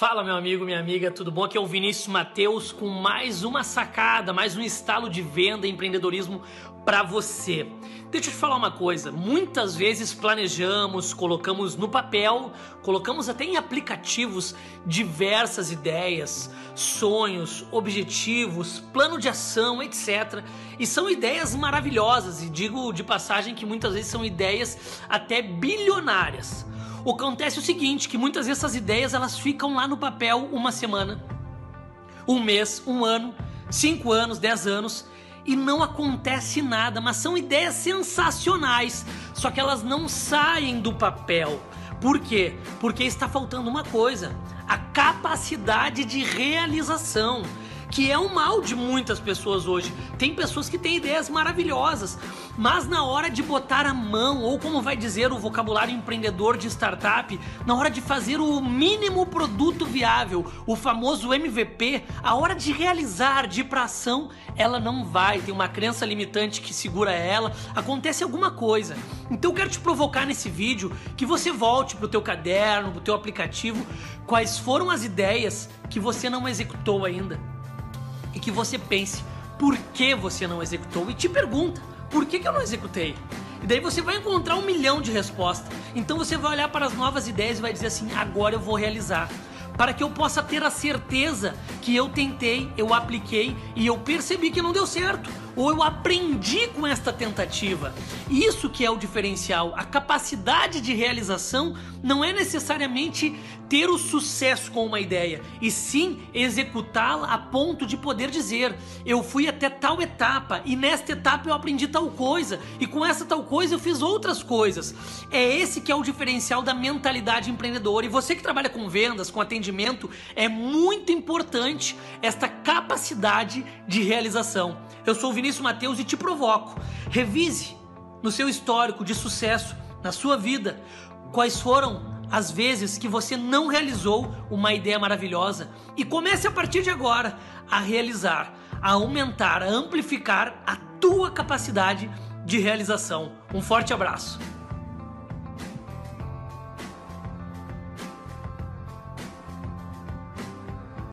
Fala, meu amigo, minha amiga, tudo bom? Aqui é o Vinícius Mateus com mais uma sacada, mais um estalo de venda e empreendedorismo para você. Deixa eu te falar uma coisa: muitas vezes planejamos, colocamos no papel, colocamos até em aplicativos diversas ideias, sonhos, objetivos, plano de ação, etc. E são ideias maravilhosas, e digo de passagem que muitas vezes são ideias até bilionárias. Acontece o seguinte, que muitas vezes essas ideias elas ficam lá no papel uma semana, um mês, um ano, cinco anos, dez anos e não acontece nada, mas são ideias sensacionais, só que elas não saem do papel. Por quê? Porque está faltando uma coisa: a capacidade de realização que é um mal de muitas pessoas hoje. Tem pessoas que têm ideias maravilhosas, mas na hora de botar a mão, ou como vai dizer o vocabulário empreendedor de startup, na hora de fazer o mínimo produto viável, o famoso MVP, a hora de realizar, de ir para ação, ela não vai, tem uma crença limitante que segura ela, acontece alguma coisa. Então eu quero te provocar nesse vídeo que você volte pro teu caderno, pro teu aplicativo, quais foram as ideias que você não executou ainda e que você pense por que você não executou e te pergunta por que, que eu não executei. E daí você vai encontrar um milhão de respostas. Então você vai olhar para as novas ideias e vai dizer assim: agora eu vou realizar. Para que eu possa ter a certeza que eu tentei, eu apliquei e eu percebi que não deu certo ou eu aprendi com esta tentativa. Isso que é o diferencial. A capacidade de realização não é necessariamente ter o sucesso com uma ideia, e sim executá-la a ponto de poder dizer: eu fui até tal etapa e nesta etapa eu aprendi tal coisa e com essa tal coisa eu fiz outras coisas. É esse que é o diferencial da mentalidade empreendedora. E você que trabalha com vendas, com atendimento, é muito importante esta capacidade de realização. Eu sou o Vinícius Mateus e te provoco. Revise no seu histórico de sucesso, na sua vida, quais foram as vezes que você não realizou uma ideia maravilhosa e comece a partir de agora a realizar, a aumentar, a amplificar a tua capacidade de realização. Um forte abraço.